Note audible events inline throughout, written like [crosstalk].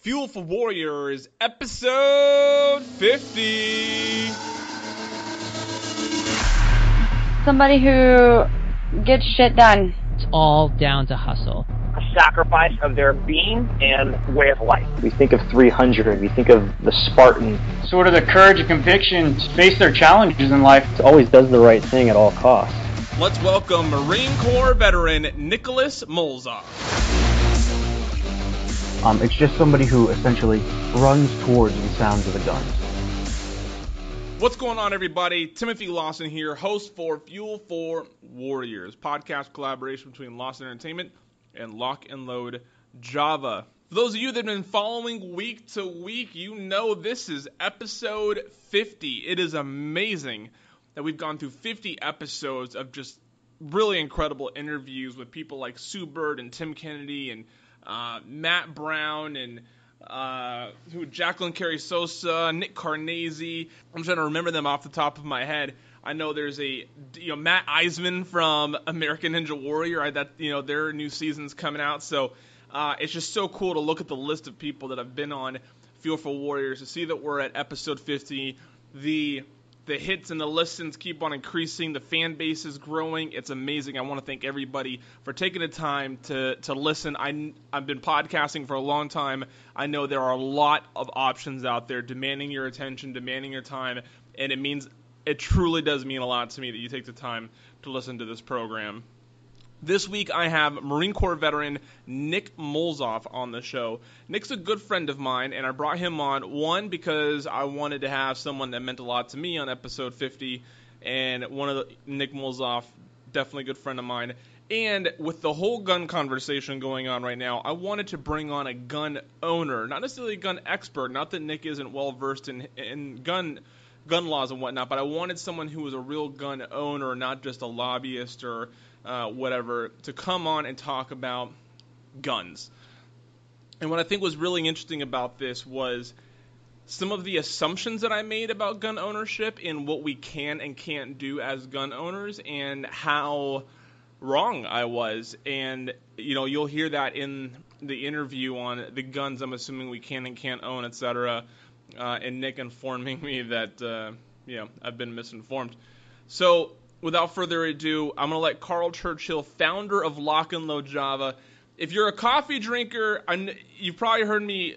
Fuel for Warriors, episode 50. Somebody who gets shit done. It's all down to hustle. a sacrifice of their being and way of life. We think of 300, we think of the Spartan. Sort of the courage and conviction to face their challenges in life. It always does the right thing at all costs. Let's welcome Marine Corps veteran Nicholas Molzoff. Um, it's just somebody who essentially runs towards the sounds of the guns. What's going on, everybody? Timothy Lawson here, host for Fuel for Warriors, podcast collaboration between Lawson Entertainment and Lock and Load Java. For those of you that have been following week to week, you know this is episode 50. It is amazing that we've gone through 50 episodes of just really incredible interviews with people like Sue Bird and Tim Kennedy and uh, Matt Brown and uh, who Jacqueline Carey Sosa, Nick Carnese. I'm trying to remember them off the top of my head. I know there's a you know Matt Iseman from [laughs] American Ninja Warrior. I, that you know their new season's coming out, so uh, it's just so cool to look at the list of people that have been on Fuel for Warriors to see that we're at episode 50. The the hits and the listens keep on increasing. The fan base is growing. It's amazing. I want to thank everybody for taking the time to to listen. I I've been podcasting for a long time. I know there are a lot of options out there demanding your attention, demanding your time, and it means it truly does mean a lot to me that you take the time to listen to this program. This week I have Marine Corps veteran Nick Molzoff on the show. Nick's a good friend of mine, and I brought him on one because I wanted to have someone that meant a lot to me on episode 50, and one of the Nick Molzoff, definitely a good friend of mine. And with the whole gun conversation going on right now, I wanted to bring on a gun owner, not necessarily a gun expert. Not that Nick isn't well versed in in gun gun laws and whatnot, but I wanted someone who was a real gun owner, not just a lobbyist or uh, whatever, to come on and talk about guns. And what I think was really interesting about this was some of the assumptions that I made about gun ownership and what we can and can't do as gun owners, and how wrong I was. And you know, you'll hear that in the interview on the guns I'm assuming we can and can't own, etc. Uh, and Nick informing [laughs] me that uh, you know I've been misinformed. So without further ado, I'm gonna let Carl Churchill, founder of Lock and Load Java. If you're a coffee drinker, I kn- you've probably heard me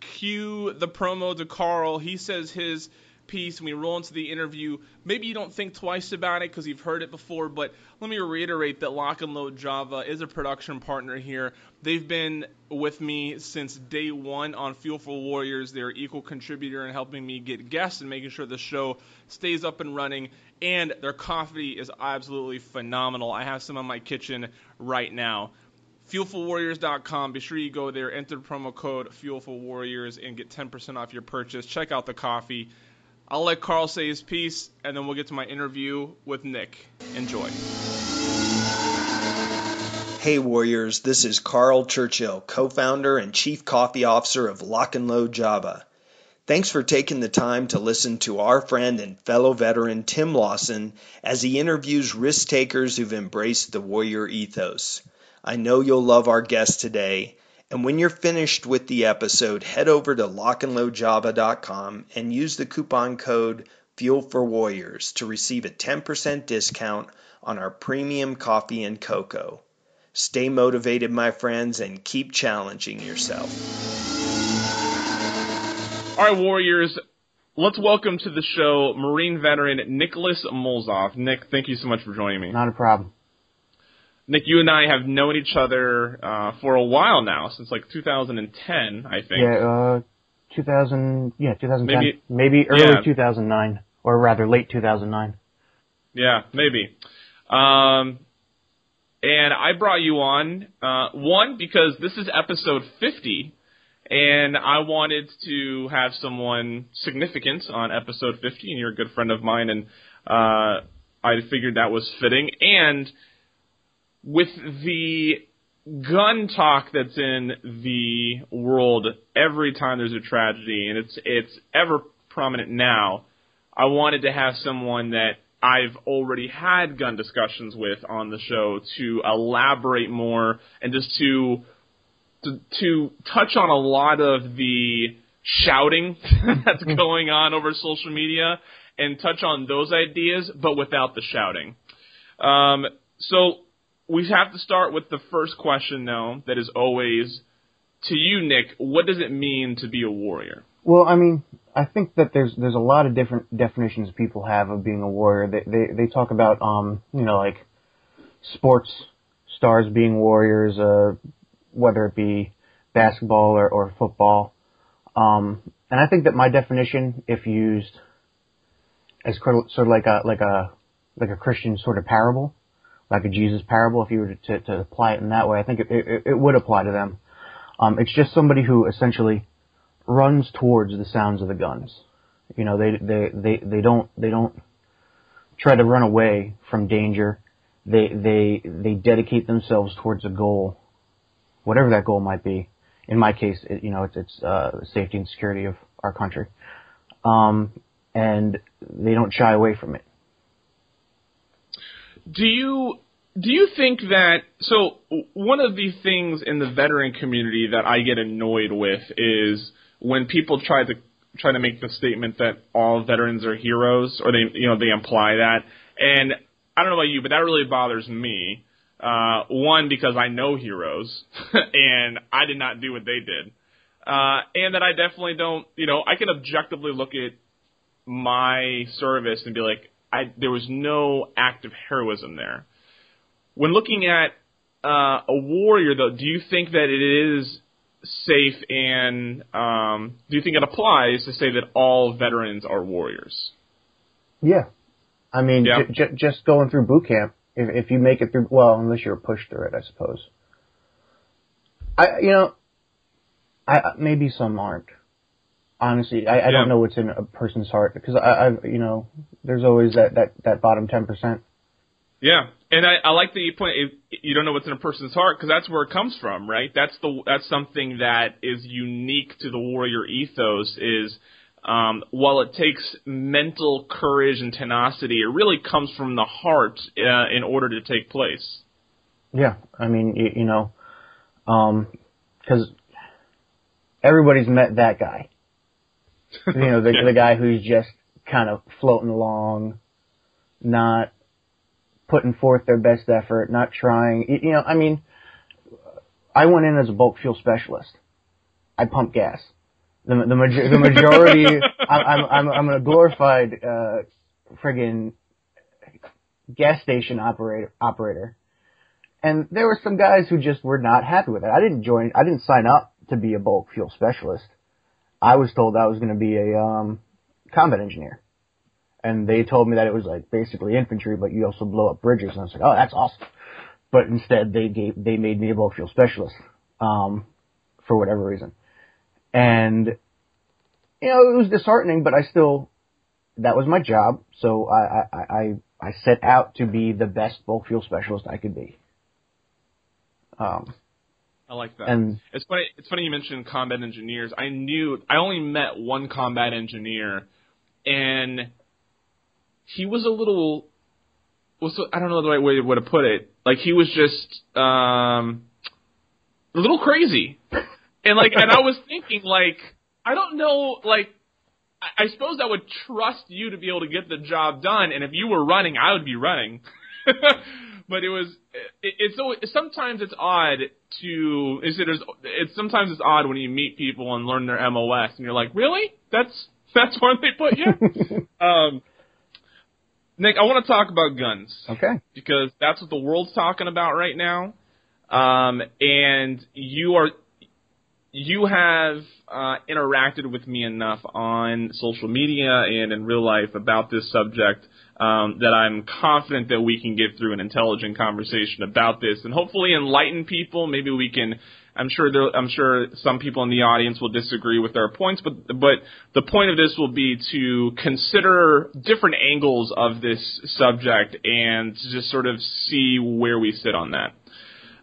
cue the promo to Carl. He says his piece and we roll into the interview. Maybe you don't think twice about it because you've heard it before, but let me reiterate that Lock and Load Java is a production partner here. They've been with me since day one on Fuel for Warriors. They're an equal contributor in helping me get guests and making sure the show stays up and running. And their coffee is absolutely phenomenal. I have some in my kitchen right now. FuelForWarriors.com. Be sure you go there, enter promo code Fuel for Warriors, and get 10% off your purchase. Check out the coffee. I'll let Carl say his piece, and then we'll get to my interview with Nick. Enjoy. Hey Warriors, this is Carl Churchill, co-founder and chief coffee officer of Lock and Load Java. Thanks for taking the time to listen to our friend and fellow veteran Tim Lawson as he interviews risk takers who've embraced the warrior ethos. I know you'll love our guest today, and when you're finished with the episode, head over to lockandloadjava.com and use the coupon code Fuel for Warriors to receive a 10% discount on our premium coffee and cocoa. Stay motivated, my friends, and keep challenging yourself. All right, Warriors, let's welcome to the show Marine veteran Nicholas Molzoff. Nick, thank you so much for joining me. Not a problem. Nick, you and I have known each other uh, for a while now, since like 2010, I think. Yeah, uh, 2000, yeah, 2010. Maybe- Maybe, early yeah. 2009, or rather late 2009. Yeah, maybe. Um, and I brought you on uh, one because this is episode 50, and I wanted to have someone significant on episode 50, and you're a good friend of mine, and uh, I figured that was fitting. And with the gun talk that's in the world every time there's a tragedy, and it's it's ever prominent now. I wanted to have someone that I've already had gun discussions with on the show to elaborate more and just to to, to touch on a lot of the shouting [laughs] that's going on over social media and touch on those ideas, but without the shouting. Um, so we have to start with the first question, though, that is always to you, Nick. What does it mean to be a warrior? Well, I mean, I think that there's there's a lot of different definitions people have of being a warrior. They they they talk about um you know like sports stars being warriors, uh, whether it be basketball or, or football. Um, and I think that my definition, if used as sort of like a like a like a Christian sort of parable, like a Jesus parable, if you were to, to apply it in that way, I think it, it, it would apply to them. Um, it's just somebody who essentially runs towards the sounds of the guns. You know, they they they they don't they don't try to run away from danger. They they they dedicate themselves towards a goal, whatever that goal might be. In my case, it, you know, it's it's uh, safety and security of our country, um, and they don't shy away from it. Do you do you think that so one of the things in the veteran community that I get annoyed with is when people try to try to make the statement that all veterans are heroes or they you know they imply that and I don't know about you but that really bothers me uh one because I know heroes [laughs] and I did not do what they did uh and that I definitely don't you know I can objectively look at my service and be like I there was no act of heroism there when looking at uh, a warrior, though, do you think that it is safe and um, do you think it applies to say that all veterans are warriors? Yeah, I mean, Yeah. j- j- just going through boot camp. If, if you make it through, well, unless you're pushed through it, I suppose. I, you know, I maybe some aren't. Honestly, I, I Yeah. don't know what's in a person's heart because I, I, you know, there's always that that that bottom ten percent. Yeah, and I, I like that you point. You don't know what's in a person's heart because that's where it comes from, right? That's the that's something that is unique to the warrior ethos. Is um, while it takes mental courage and tenacity, it really comes from the heart uh, in order to take place. Yeah, I mean, you, you know, um, because everybody's met that guy. [laughs] You know, the Yeah. the guy who's just kind of floating along, not putting forth their best effort, not trying. You, you know, I mean, I went in as a bulk fuel specialist. I pump gas. The the, major, the majority, [laughs] I'm I'm I'm a glorified uh, friggin' gas station operator operator. And there were some guys who just were not happy with it. I didn't join. I didn't sign up to be a bulk fuel specialist. I was told I was going to be a um, combat engineer, and they told me that it was like basically infantry, but you also blow up bridges. And I was like, oh, that's awesome. But instead, they gave they made me a bulk fuel specialist um, for whatever reason, and you know it was disheartening. But I still that was my job, so I I I, I set out to be the best bulk fuel specialist I could be. Um, I like that. and It's funny. It's funny you mentioned combat engineers. I knew I only met one combat engineer, and he was a little. Was I don't know the right way way to put it. Like he was just um, a little crazy, and like, and I was thinking like I don't know like. I I suppose I would trust you to be able to get the job done, and if you were running, I would be running. [laughs] but it was it, it's so sometimes it's odd to is it it's sometimes it's odd when you meet people and learn their MOS and you're like really that's that's where they put you. [laughs] um, Nick, I want to talk about guns okay. because that's what the world's talking about right now. Um, and you are you have uh, interacted with me enough on social media and in real life about this subject um, that I'm confident that we can get through an intelligent conversation about this and hopefully enlighten people. Maybe we can. I'm sure there, I'm sure some people in the audience will disagree with our points, but but the point of this will be to consider different angles of this subject and just sort of see where we sit on that.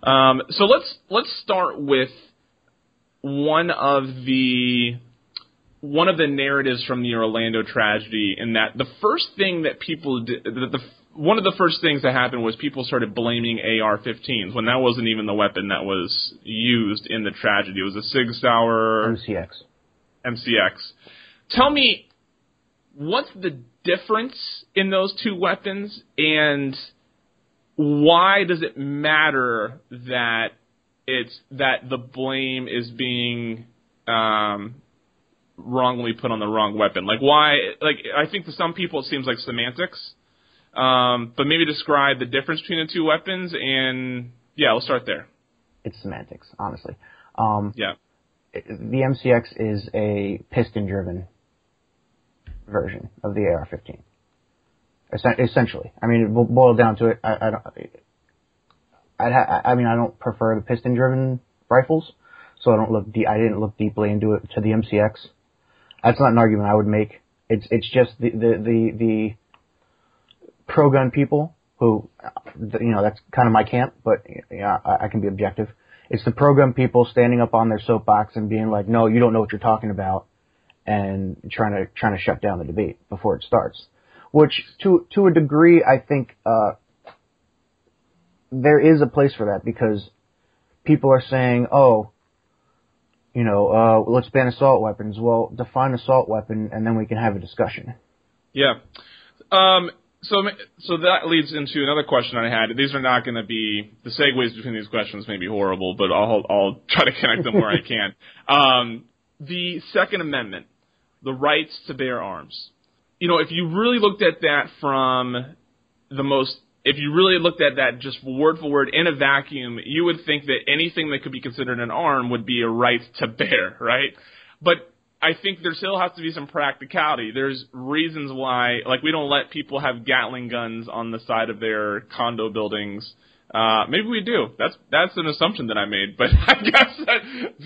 Um, so let's let's start with one of the one of the narratives from the Orlando tragedy in that the first thing that people did, the, the one of the first things that happened was people started blaming AR-15s when that wasn't even the weapon that was used in the tragedy. It was a Sig Sauer MCX. MCX. Tell me, what's the difference in those two weapons, and why does it matter that it's that the blame is being um, wrongly put on the wrong weapon? Like why? Like I think to some people it seems like semantics, um, but maybe describe the difference between the two weapons, and yeah, we'll start there. It's semantics, honestly. Um, Yeah. it- the MCX is a piston-driven version of the AR-15. Essentially, I mean, bo- boiled down to it, I, I don't. I'd ha- I mean, I don't prefer the piston-driven rifles, so I don't look. De- I didn't look deeply into it to the MCX. That's not an argument I would make. It's it's just the the the, the pro gun people who, you know, that's kind of my camp, but yeah, I, I can be objective. It's the pro gun people standing up on their soapbox and being like, "No, you don't know what you're talking about," and trying to trying to shut down the debate before it starts. Which, to to a degree, I think uh, there is a place for that because people are saying, "Oh, you know, uh, let's ban assault weapons." Well, define assault weapon, and then we can have a discussion. Yeah. Um, so, so that leads into another question I had. These are not going to be the segues between these questions may be horrible, but I'll I'll try to connect them where I can. [laughs] Um, the Second Amendment, the rights to bear arms. You know, if you really looked at that from the most, if you really looked at that just word for word in a vacuum, you would think that anything that could be considered an arm would be a right to bear, [laughs] right? But I think there still has to be some practicality. There's reasons why, like, we don't let people have Gatling guns on the side of their condo buildings. Uh, maybe we do. That's that's an assumption that I made, [laughs] but I guess that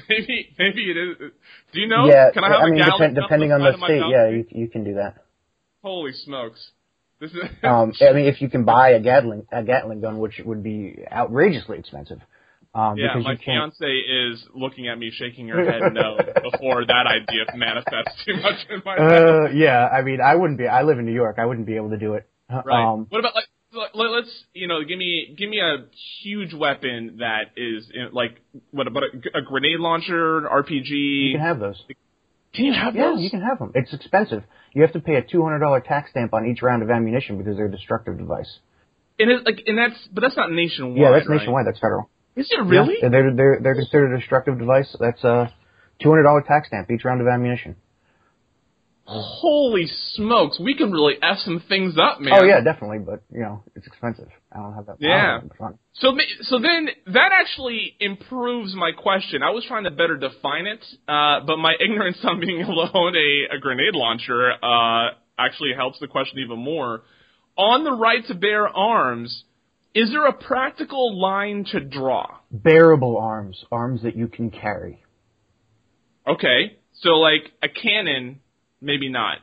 maybe maybe it is. Do you know? yeah, Can I have a mean, Gatling depend, depending on the state, yeah, you you can do that. Holy smokes! This is [laughs] Um, I mean, if you can buy a Gatling a Gatling gun, which would be outrageously expensive, um, yeah. because My you can't. fiance is looking at me, shaking her head no before that idea manifests too much in my head. Uh, yeah, I mean, I wouldn't be. I live in New York. I wouldn't be able to do it. Right. Um, what about like let- let's you know give me give me a huge weapon that is in, like what about a, a grenade launcher, RPG? you can have those. Can you have Yeah, those? you can have them. It's expensive. You have to pay a two hundred dollar tax stamp on each round of ammunition because they're a destructive device. And it, like and that's but that's not nationwide. Yeah, that's right? nationwide. That's federal. Is it really? Yeah, they're they're they're considered a destructive device. That's a two hundred dollar tax stamp each round of ammunition. Holy smokes, we can really f some things up, man. Oh yeah, definitely. But you know, it's expensive. I don't have that. Yeah. have that fun. So, so then that actually improves my question. I was trying to better define it, uh, but my [laughs] ignorance on being able to own a, a grenade launcher uh, actually helps the question even more. On the right to bear arms, is there a practical line to draw? Bearable arms, arms that you can carry. Okay, so like a cannon, maybe not.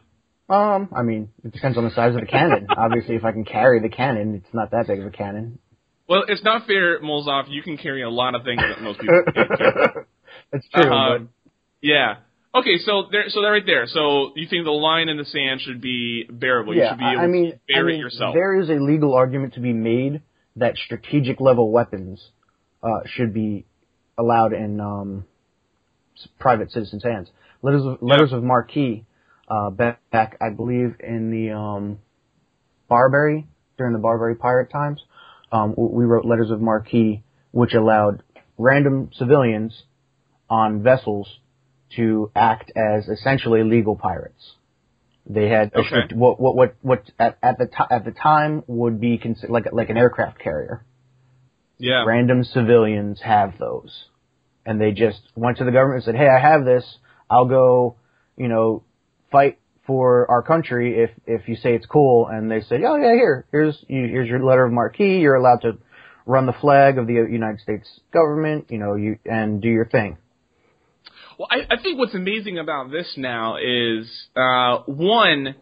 Um, I mean, it depends on the size of the cannon. [laughs] Obviously, if I can carry the cannon, it's not that big of a cannon. Well, it's not fair, Molzoff. You can carry a lot of things that most people [laughs] can't carry. That's true. Um, yeah. Okay, so there, so they're right there. So you think the line in the sand should be bearable? but yeah, you should be able I mean, to bear I mean, it yourself. there is a legal argument to be made that strategic level weapons uh, should be allowed in um, private citizens' hands. Letters of, letters of marque uh, back, back, I believe, in the um, Barbary during the Barbary pirate times. Um, we wrote letters of marque which allowed random civilians on vessels to act as essentially legal pirates. They had Okay. strict, what what what what at, at the ti at the time would be considered like like an aircraft carrier. yeah. Random civilians have those, and they just went to the government and said, "Hey, I have this. I'll go, you know, fight for our country if if you say it's cool." And they say, "Oh yeah, here, here's you, here's your letter of marque. You're allowed to run the flag of the United States government, you know, you and do your thing." Well, I, I think what's amazing about this now is uh, one,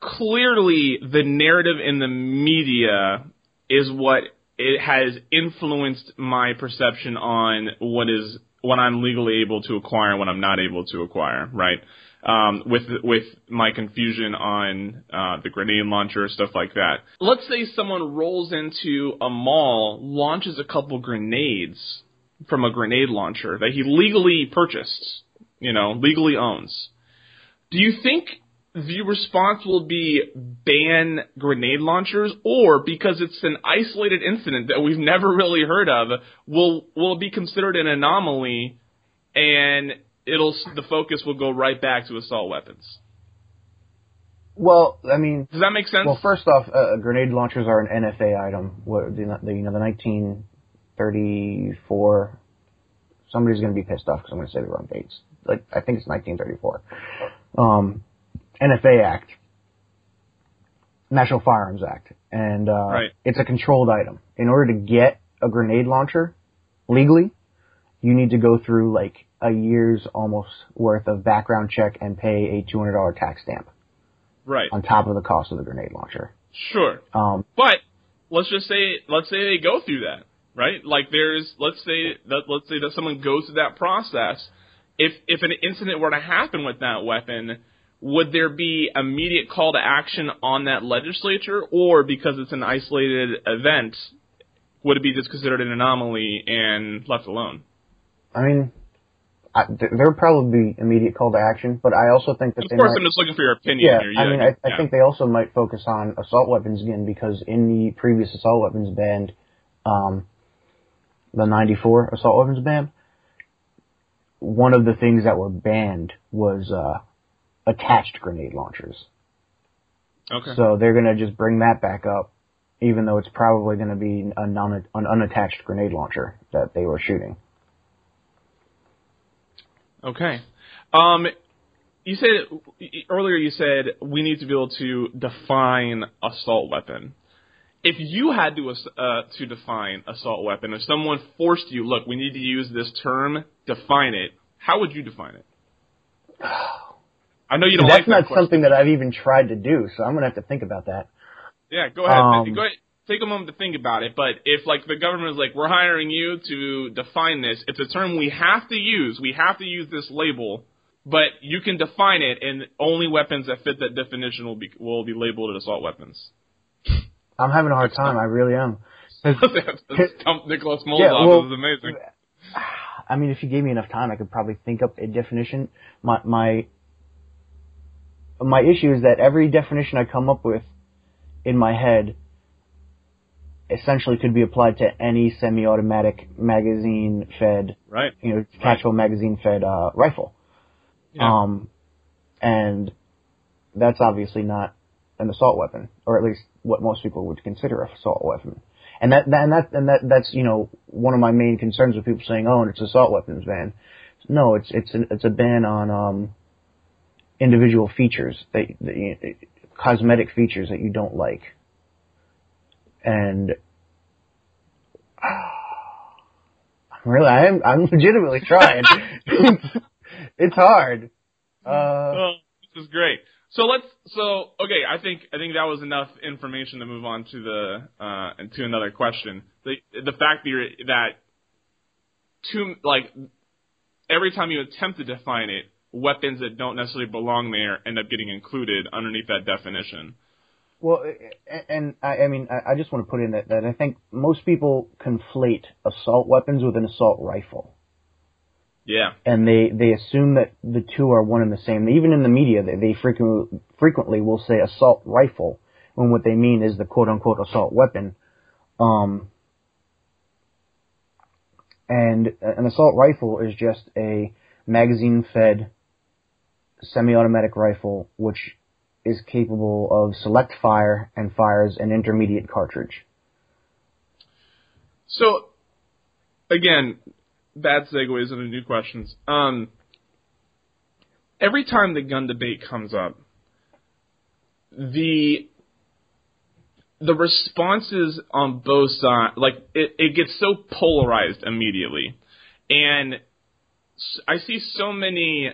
clearly the narrative in the media is what it has influenced my perception on what is what I'm legally able to acquire and what I'm not able to acquire, right? Um, with with my confusion on uh, the grenade launcher, stuff like that. Let's say someone rolls into a mall, launches a couple grenades from a grenade launcher that he legally purchased, you know, legally owns. Do you think the response will be ban grenade launchers, or because it's an isolated incident that we've never really heard of, will will be considered an anomaly, and it'll the focus will go right back to assault weapons? Well, I mean, Does that make sense? well, first off, uh, grenade launchers are an NFA item. What the, the you know the 1934. Somebody's going to be pissed off because I'm going to say the wrong dates. Like I think it's 1934. Um, NFA Act, National Firearms Act, and uh, Right. it's a controlled item. In order to get a grenade launcher legally, you need to go through like a year's almost worth of background check and pay a $200 tax stamp right. on top of the cost of the grenade launcher. Sure. Um, But let's just say let's say they go through that, right? Like there's let's say that let's say that someone goes through that process. If if an incident were to happen with that weapon, would there be immediate call to action on that legislature, or because it's an isolated event, would it be just considered an anomaly and left alone? I mean, I, th- there would probably be immediate call to action, but I also think that Of they course, might, I'm just looking for your opinion yeah, here. I mean, I, I yeah. think they also might focus on assault weapons again because in the previous assault weapons ban, um, the 94 assault weapons ban, one of the things that were banned was, uh, attached grenade launchers. okay. So they're gonna just bring that back up, even though it's probably gonna be a non, an unattached grenade launcher that they were shooting. Okay. Um, you said earlier. You said we need to be able to define assault weapon. If you had to uh, to define assault weapon, if someone forced you, look, we need to use this term, define it. How would you define it? I know you don't That's like that not question. something that I've even tried to do, so I'm gonna have to think about that. Yeah, go ahead. Um, go ahead. Take a moment to think about it. But if like the government is like, we're hiring you to define this, it's a term we have to use. We have to use this label, but you can define it, and only weapons that fit that definition will be will be labeled as assault weapons. I'm having a hard time. I really am. [laughs] Dump Nicholas Molotov. Yeah, well- is amazing. [sighs] I mean, if you gave me enough time, I could probably think up a definition. My my my issue is that every definition I come up with in my head essentially could be applied to any semi-automatic magazine-fed, Right. you know, tactical magazine-fed uh, rifle. Yeah. Um, and that's obviously not an assault weapon, or at least what most people would consider an assault weapon. And that, that and that and that that's you know one of my main concerns with people saying, "Oh, and it's assault weapons ban." No, it's it's an, it's a ban on um, individual features that, that you, cosmetic features that you don't like. And [sighs] really, I am I'm legitimately trying. it's, [laughs] it's hard. Uh, Oh, this is great. So let's. So okay, I think I think that was enough information to move on to the uh, to another question. The the fact that you're, that to like every time you attempt to define it, weapons that don't necessarily belong there end up getting included underneath that definition. Well, and I, I mean, I just want to put in that, that I think most people conflate assault weapons with an assault rifle, Yeah. and they they assume that the two are one and the same. Even in the media, they, they frequently frequently will say assault rifle when what they mean is the quote unquote assault weapon. Um, and an assault rifle is just a magazine fed semi-automatic rifle which is capable of select fire and fires an intermediate cartridge. So again, bad segues into new questions. Um, every time the gun debate comes up, the the responses on both sides, like it, it gets so polarized immediately, and I see so many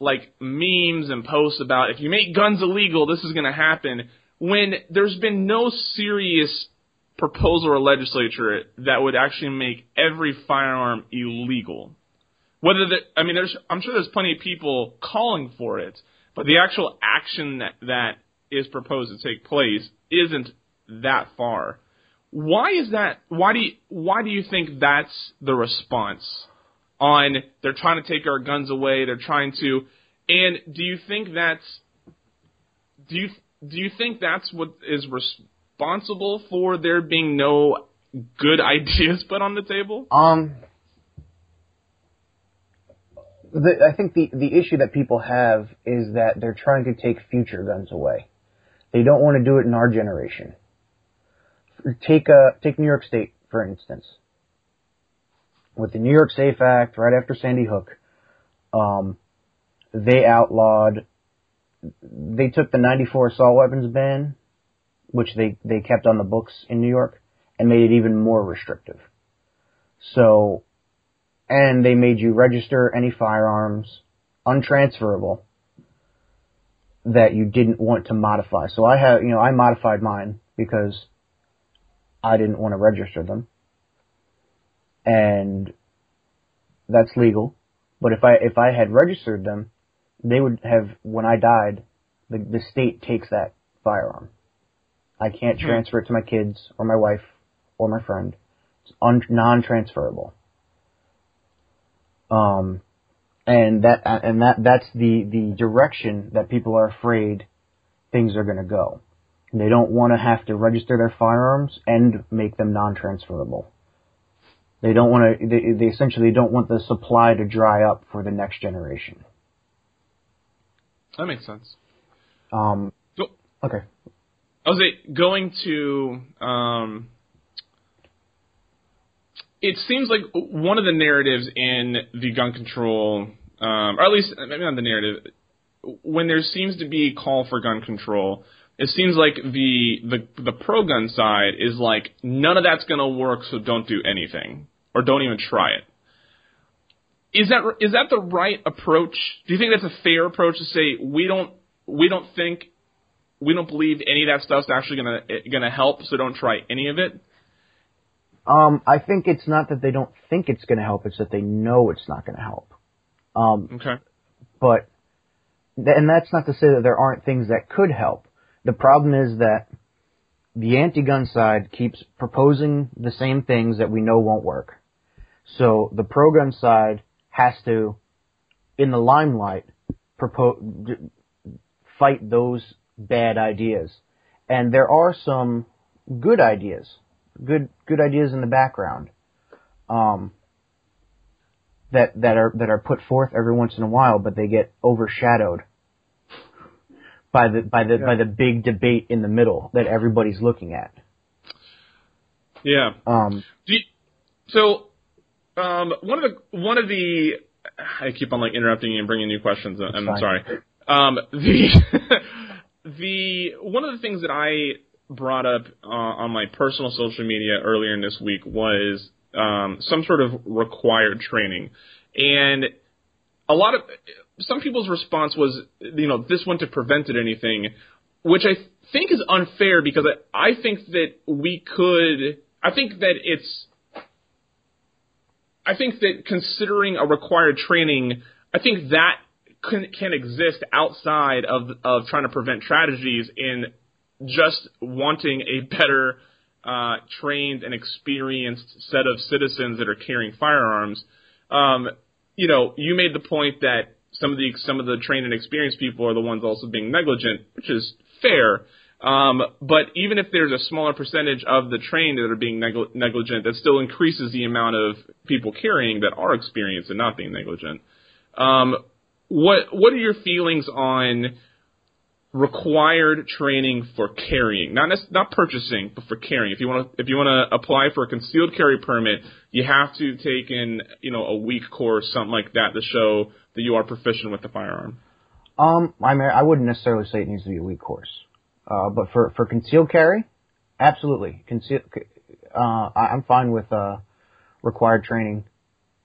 like memes and posts about if you make guns illegal, this is going to happen. When there's been no serious proposal or legislature that would actually make every firearm illegal. whether the, I mean, there's, I'm sure there's plenty of people calling for it, but the actual action that, that is proposed to take place isn't that far. Why is that? Why do you, why do you think that's the response? On they're trying to take our guns away. They're trying to, and do you think that's do you do you think that's what is responsible for there being no good [laughs] ideas put on the table? Um, the, I think the the issue that people have is that they're trying to take future guns away. They don't want to do it in our generation. Take uh take New York State for instance. With the New York Safe Act, right after Sandy Hook, um, they outlawed. They took the '94 assault weapons ban, which they they kept on the books in New York, and made it even more restrictive. So and they made you register any firearms untransferable that you didn't want to modify. So I have, you know, I modified mine because I didn't want to register them. And that's legal. But if I, if I had registered them, they would have, when I died, the, the state takes that firearm. I can't transfer it to my kids or my wife or my friend. It's un- non-transferable. Um, and that and that that's the the direction that people are afraid things are going to go. They don't want to have to register their firearms and make them non-transferable. They don't want to. They, they essentially don't want the supply to dry up for the next generation. That makes sense. Um, So, okay. I was like, going to. Um, it seems like one of the narratives in the gun control, um, or at least maybe not the narrative, when there seems to be a call for gun control, it seems like the the the pro gun side is like none of that's going to work, so don't do anything or don't even try it. Is that is that the right approach? Do you think that's a fair approach to say we don't we don't think we don't believe any of that stuff's actually gonna gonna help, so don't try any of it? Um, I think it's not that they don't think it's going to help; it's that they know it's not going to help. Um, Okay. but and that's not to say that there aren't things that could help. The problem is that the anti-gun side keeps proposing the same things that we know won't work. So the pro-gun side has to, in the limelight, propose fight those bad ideas. And there are some good ideas, good good ideas in the background. Um, that that are that are put forth every once in a while, but they get overshadowed by the by the by the big debate in the middle that everybody's looking at. Yeah. Um, Do you, so, um, one of the one of the I keep on like interrupting you and bringing new questions. I'm fine. sorry. Um, the [laughs] the one of the things that I brought up uh, on my personal social media earlier in this week was um, some sort of required training, and a lot of some people's response was, you know, this wouldn't have prevented anything, which I think is unfair because I, I think that we could. I think that it's. I think that considering a required training, I think that can, can exist outside of of trying to prevent tragedies in just wanting a better uh, trained and experienced set of citizens that are carrying firearms. Um, you know, you made the point that some of the some of the trained and experienced people are the ones also being negligent, which is fair. Um, but even if there's a smaller percentage of the trained that are being negli- negligent, that still increases the amount of people carrying that are experienced and not being negligent. Um, what what are your feelings on required training for carrying, not not purchasing, but for carrying. If you want to if you want to apply for a concealed carry permit, you have to take in you know a week course, something like that, to show that you are proficient with the firearm. um, I mean, I wouldn't necessarily say it needs to be a week course, uh, but for for concealed carry, absolutely. Conceal, uh, I'm fine with uh, required training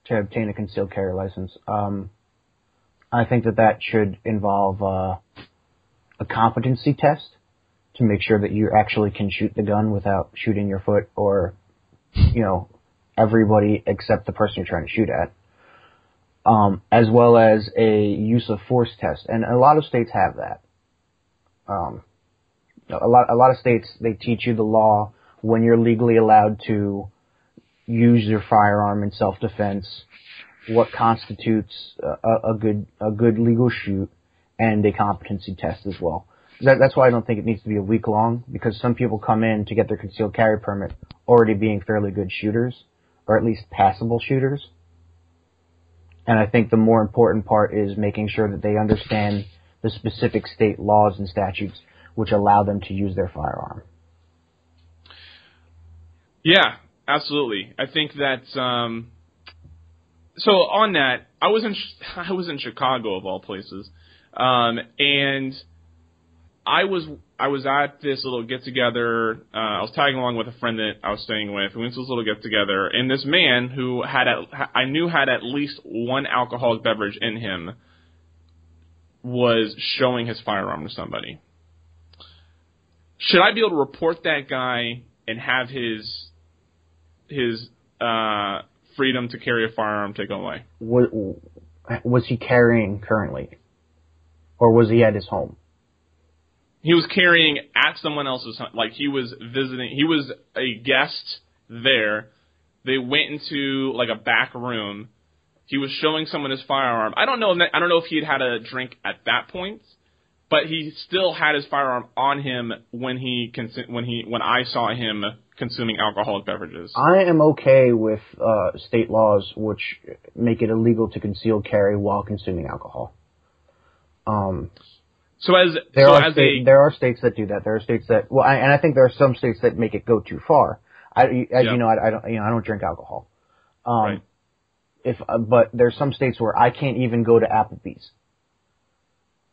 to obtain a concealed carry license. Um, I think that that should involve uh, a competency test to make sure that you actually can shoot the gun without shooting your foot or, you know, everybody except the person you're trying to shoot at. um, as well as a use of force test, and a lot of states have that. Um, a lot a lot of states they teach you the law when you're legally allowed to use your firearm in self defense, what constitutes a, a good a good legal shoot, and a competency test as well. That, that's why I don't think it needs to be a week long because some people come in to get their concealed carry permit already being fairly good shooters or at least passable shooters. And I think the more important part is making sure that they understand the specific state laws and statutes which allow them to use their firearm. Yeah, absolutely. I think that. Um, so on that, I was in [laughs] I was in Chicago of all places, um, and I was I was at this little get together. Uh, I was tagging along with a friend that I was staying with. We went to this little get together, and this man who had at, I knew had at least one alcoholic beverage in him was showing his firearm to somebody. Should I be able to report that guy and have his his uh, freedom to carry a firearm taken away? What was he carrying currently, or was he at his home? he was carrying at someone else's home. like he was visiting he was a guest there. They went into like a back room. He was showing someone his firearm. I don't know i don't know if he had had a drink at that point but he still had his firearm on him when he when he when i saw him consuming alcoholic beverages. I am okay with uh state laws which make it illegal to conceal carry while consuming alcohol um so as there so are as sta- a there are states that do that. There are states that well, I, and I think there are some states that make it go too far. I, as Yeah. you know, I, I don't you know I don't drink alcohol. Um, Right. If uh, but there's some states where I can't even go to Applebee's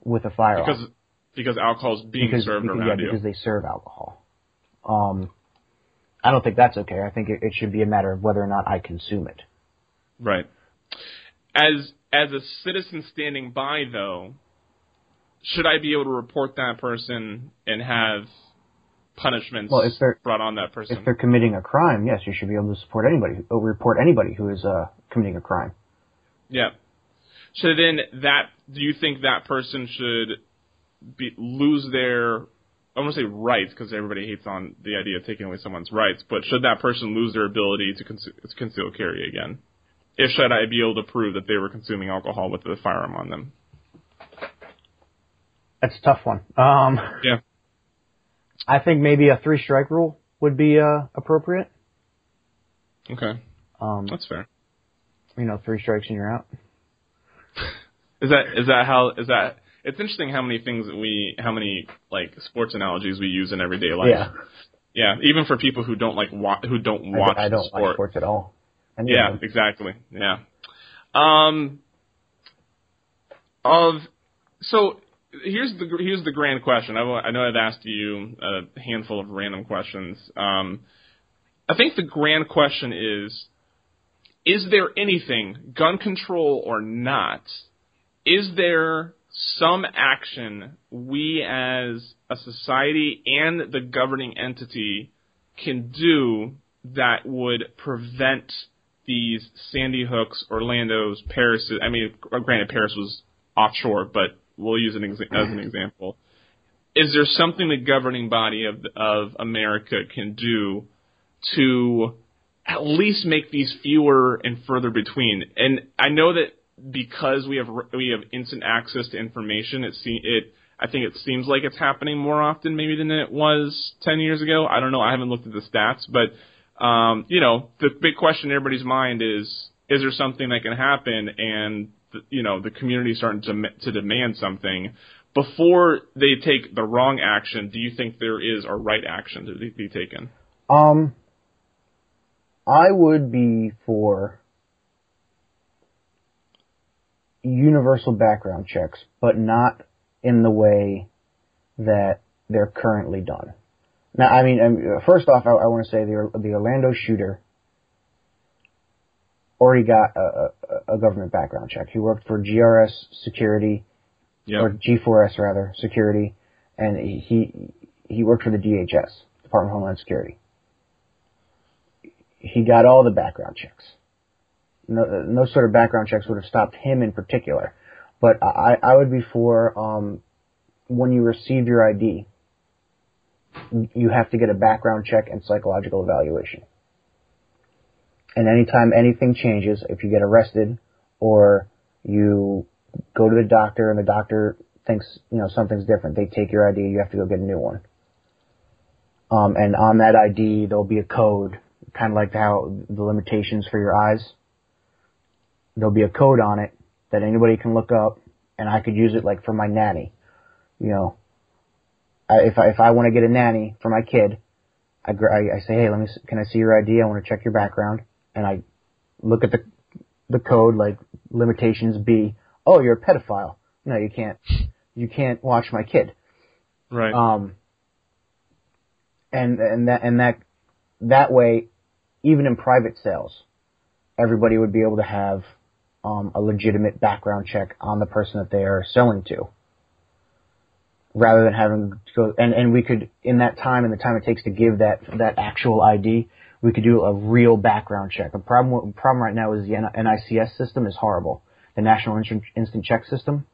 with a firearm because because alcohol is being because, served because, around yeah, you because they serve alcohol. Um, I don't think that's okay. I think it, it should be a matter of whether or not I consume it. Right. As as a citizen standing by, though, should I be able to report that person and have punishments Well, if they're- brought on that person? If they're committing a crime, yes, you should be able to support anybody, uh, report anybody who is uh, committing a crime. Yeah. So then, that do you think that person should be lose their I want to say rights because everybody hates on the idea of taking away someone's rights, but should that person lose their ability to, cons- to conceal carry again? If should I be able to prove that they were consuming alcohol with the firearm on them? That's a tough one. Um, Yeah. I think maybe a three strike rule would be uh, appropriate. Okay, Um, that's fair. you know, three strikes and you're out. Is that is that how is that? It's interesting how many things that we how many like sports analogies we use in everyday life. Yeah, Yeah, even for people who don't like wa- who don't watch I the don't sport. like sports at all. Any Yeah, them. exactly. Yeah. Um. Of so here's the here's the grand question. I, I know I've asked you a handful of random questions. Um, I think the grand question is: Is there anything, gun control or not? Is there some action we as a society and the governing entity can do that would prevent these Sandy Hooks, Orlando's, Paris. I mean, granted, Paris was offshore, but we'll use it exa- as an example. Is there something the governing body of of America can do to at least make these fewer and further between? And I know that because we have we have instant access to information, it se- it I think it seems like it's happening more often maybe than it was 10 years ago. I don't know. I haven't looked at the stats, but um, you know, the big question in everybody's mind is, is there something that can happen? And, the, you know, the community starting to, to demand something. Before they take the wrong action, do you think there is a right action to be- taken? Um, I would be for universal background checks, but not in the way that they're currently done. Now, I mean, um, first off, I, I want to say the the Orlando shooter already got a, a, a government background check. He worked for GRS Security Yeah. or G4S rather security, and he he, he worked for the DHS Department of Homeland Security. He got all the background checks. no, no sort of background checks would have stopped him in particular. But I, I would be for um, when you receive your ID, you have to get a background check and psychological evaluation. And anytime anything changes, if you get arrested or you go to the doctor and the doctor thinks you know something's different, they take your ID. You have to go get a new one. Um, and on that ID, there'll be a code, kind of like how the limitations for your eyes. There'll be a code on it that anybody can look up, and I could use it like for my nanny. You know, I, if I if I want to get a nanny for my kid, I, I I say, hey, let me, can I see your ID? I want to check your background, and I look at the the code like limitations B. Oh, you're a pedophile. No, you can't. You can't watch my kid. Right. Um, and and that and that that way, even in private sales, everybody would be able to have um, a legitimate background check on the person that they are selling to, rather than having to go. And and we could in that time and the time it takes to give that that actual ID, we could do a real background check. The problem problem right now is the NICS system is horrible. The National Instant, Check System.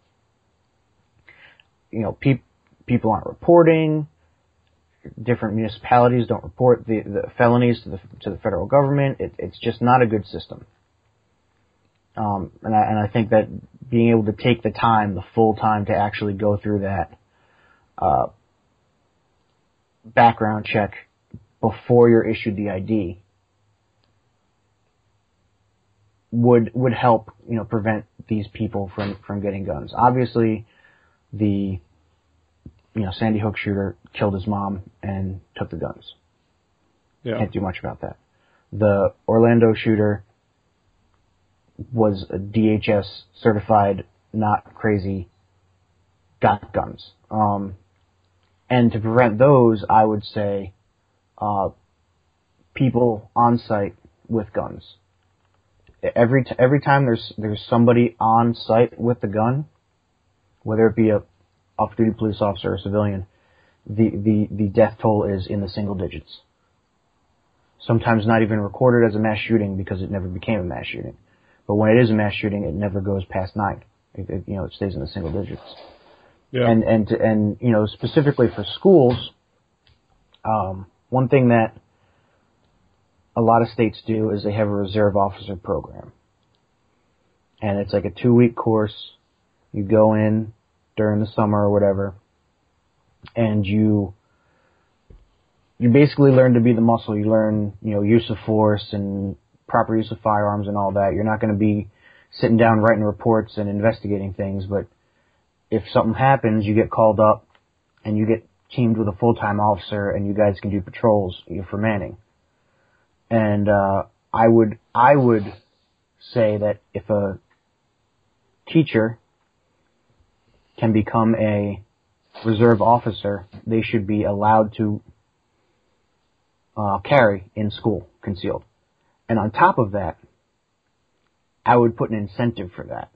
You know, peop, people aren't reporting different municipalities don't report the, the felonies to the to the federal government. It, it's just not a good system. Um, and I and I think that being able to take the time, the full time, to actually go through that uh, background check before you're issued the ID would would help you know prevent these people from from getting guns. Obviously, the you know Sandy Hook shooter killed his mom and took the guns. yeah. Can't do much about that. The Orlando shooter was a DHS certified, not crazy, got guns. Um, and to prevent those, I would say, uh, people on site with guns. Every t- every time there's there's somebody on site with the gun, whether it be a off-duty police officer or civilian, the, the, the death toll is in the single digits. Sometimes not even recorded as a mass shooting because it never became a mass shooting. But when it is a mass shooting, it never goes past nine. It, it, you know, it stays in the single digits. Yeah. And and and you know, specifically for schools, um, one thing that a lot of states do is they have a reserve officer program, and it's like a two week course. You go in during the summer or whatever, and you you basically learn to be the muscle. You learn, you know, use of force and proper use of firearms and all that. You're not going to be sitting down writing reports and investigating things, but if something happens, you get called up and you get teamed with a full-time officer and you guys can do patrols for manning. And, uh, I would, I would say that if a teacher can become a reserve officer, they should be allowed to uh, carry in school concealed. And on top of that, I would put an incentive for that.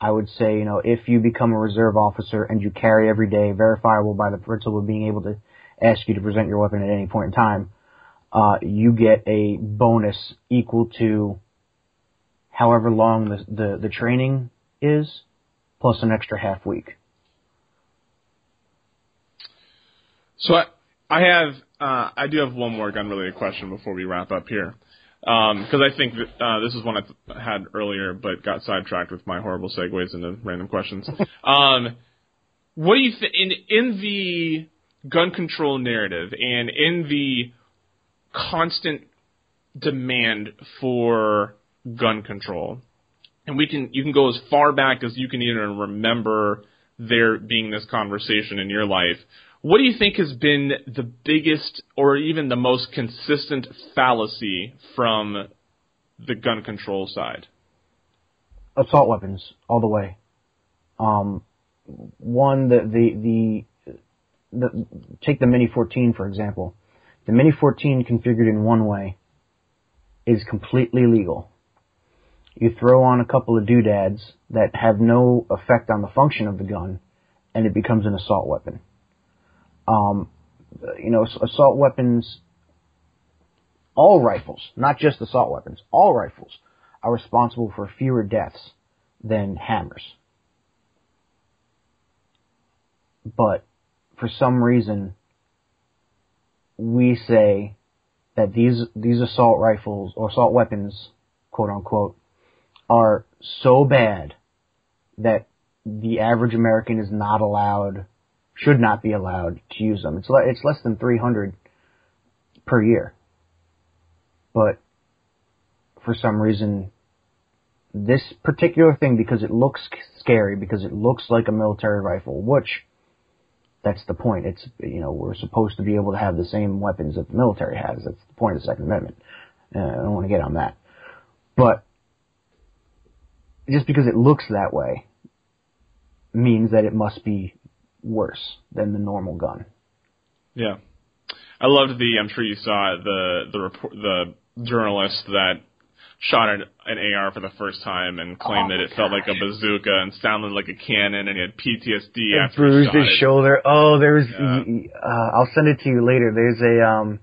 I would say, you know, if you become a reserve officer and you carry every day, verifiable by the principal being able to ask you to present your weapon at any point in time, uh, you get a bonus equal to however long the, the, the training is, plus an extra half week. So I, I have, uh, I do have one more gun related question before we wrap up here. Because I think that, uh, this is one I th- had earlier, but got sidetracked with my horrible segues into random questions. [laughs] um, what do you think in in the gun control narrative and in the constant demand for gun control? And we can you can go as far back as you can even remember there being this conversation in your life. What do you think has been the biggest or even the most consistent fallacy from the gun control side? assault weapons all the way. Um, one the the the, the take the Mini 14 for example. The Mini 14 configured in one way is completely legal. You throw on a couple of doodads that have no effect on the function of the gun, and it becomes an assault weapon. Um, you know, assault weapons, all rifles, not just assault weapons, all rifles are responsible for fewer deaths than hammers. But for some reason, we say that these these assault rifles or assault weapons, quote unquote, are so bad that the average American is not allowed, should not be allowed to use them. It's le- it's less than 300 per year. But for some reason, this particular thing, because it looks scary, because it looks like a military rifle, which that's the point. It's you know we're supposed to be able to have the same weapons that the military has. That's the point of the Second Amendment. Uh, I don't want to get on that, but just because it looks that way means that it must be worse than the normal gun. Yeah, I loved the. I'm sure you saw it, the the report, the journalist that shot an, an AR for the first time and claimed Oh that it felt like a bazooka and sounded like a cannon and he had PTSD It after he bruised shot his it. shoulder. Oh, there's. Yeah. Uh, I'll send it to you later. There's a. Um,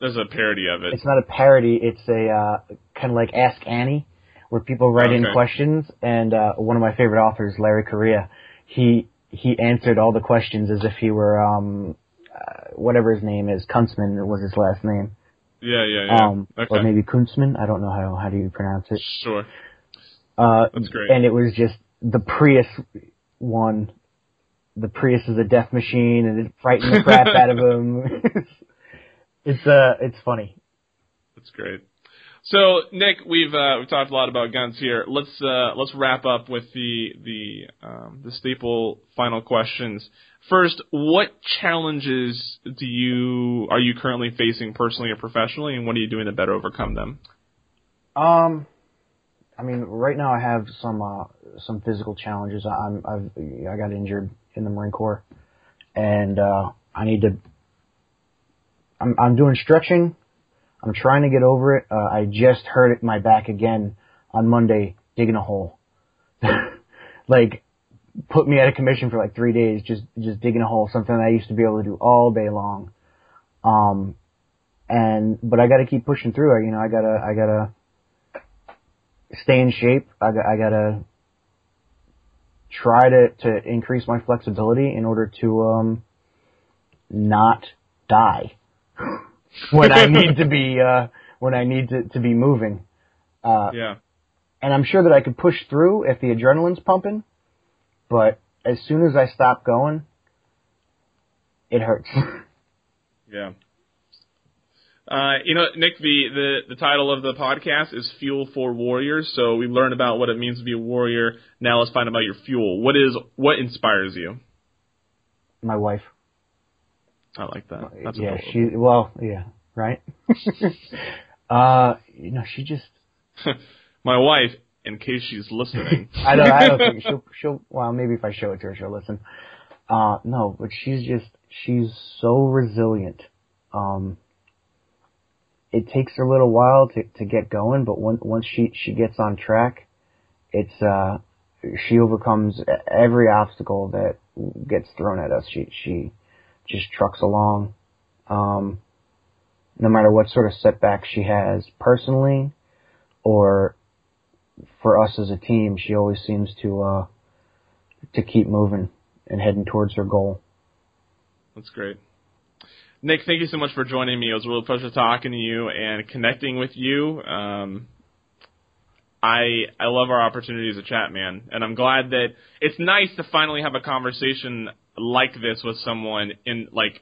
There's a parody of it. it's not a parody. It's a uh, kind of like Ask Annie, where people write in questions. And uh, one of my favorite authors, Larry Correia, he he answered all the questions as if he were um, uh, whatever his name is. Kuntzman was his last name. Yeah, yeah, yeah. Um, okay. or maybe Kuntzman. I don't know how how do you pronounce it. Sure. Uh, That's great. And it was just the Prius one. The Prius is a death machine, and it frightened the crap out of [laughs] him. [laughs] it's, it's uh, it's funny. That's great. So Nick, we've uh, we've talked a lot about guns here. Let's uh, let's wrap up with the the um, the staple final questions. First, what challenges do you are you currently facing personally or professionally, and what are you doing to better overcome them? Um, I mean, right now I have some uh, some physical challenges. I'm I've I got injured in the Marine Corps, and uh, I need to. I'm I'm doing stretching. I'm trying to get over it. Uh, I just hurt it my back again on Monday digging a hole. [laughs] like put me out of commission for like three days just just digging a hole, something I used to be able to do all day long. Um, and but I got to keep pushing through. I you know I gotta I gotta stay in shape. I I gotta try to to increase my flexibility in order to um not die when I [laughs] need to be uh when I need to to be moving. Uh, Yeah. and I'm sure that I could push through if the adrenaline's pumping, but as soon as I stop going, it hurts. [laughs] Yeah. Uh, you know, Nick, the, the, the title of the podcast is Fuel for Warriors. So we learned about what it means to be a warrior. Now let's find out about your fuel. What is what inspires you? My wife. I like that. That's yeah, adorable. she well, yeah, right? [laughs] uh, you know, she just [laughs] My wife, in case she's listening. [laughs] I don't I don't think she'll she'll well, maybe if I show it to her she'll listen. Uh no, but she's just she's so resilient. Um it takes her a little while to to get going, but once once she she gets on track, it's uh she overcomes every obstacle that gets thrown at us. She she just trucks along. Um no matter what sort of setback she has personally or for us as a team, she always seems to uh to keep moving and heading towards her goal. That's great. Nick, thank you so much for joining me. It was a real pleasure talking to you and connecting with you. Um, I I love our opportunities to chat, man, and I'm glad that it's nice to finally have a conversation like this with someone in like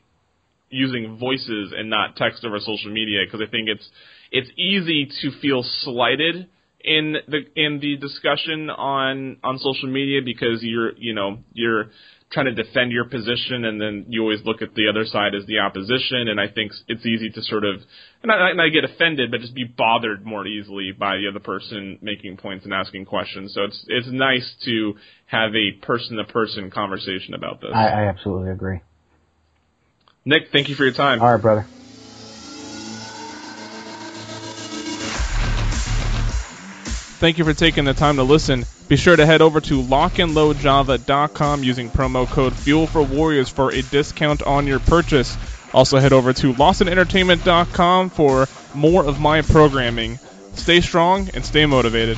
using voices and not text over social media because I think it's it's easy to feel slighted in the in the discussion on on social media because you're you know you're trying to defend your position and then you always look at the other side as the opposition and I think it's easy to sort of and I, and I get offended but just be bothered more easily by the other person making points and asking questions so it's it's nice to have a person to person conversation about this I, I absolutely agree. Nick thank you for your time All right, brother. Thank you for taking the time to listen. Be sure to head over to lockandloadjava.com using promo code Fuel for Warriors for a discount on your purchase. Also head over to lawsonentertainment.com for more of my programming. Stay strong and stay motivated.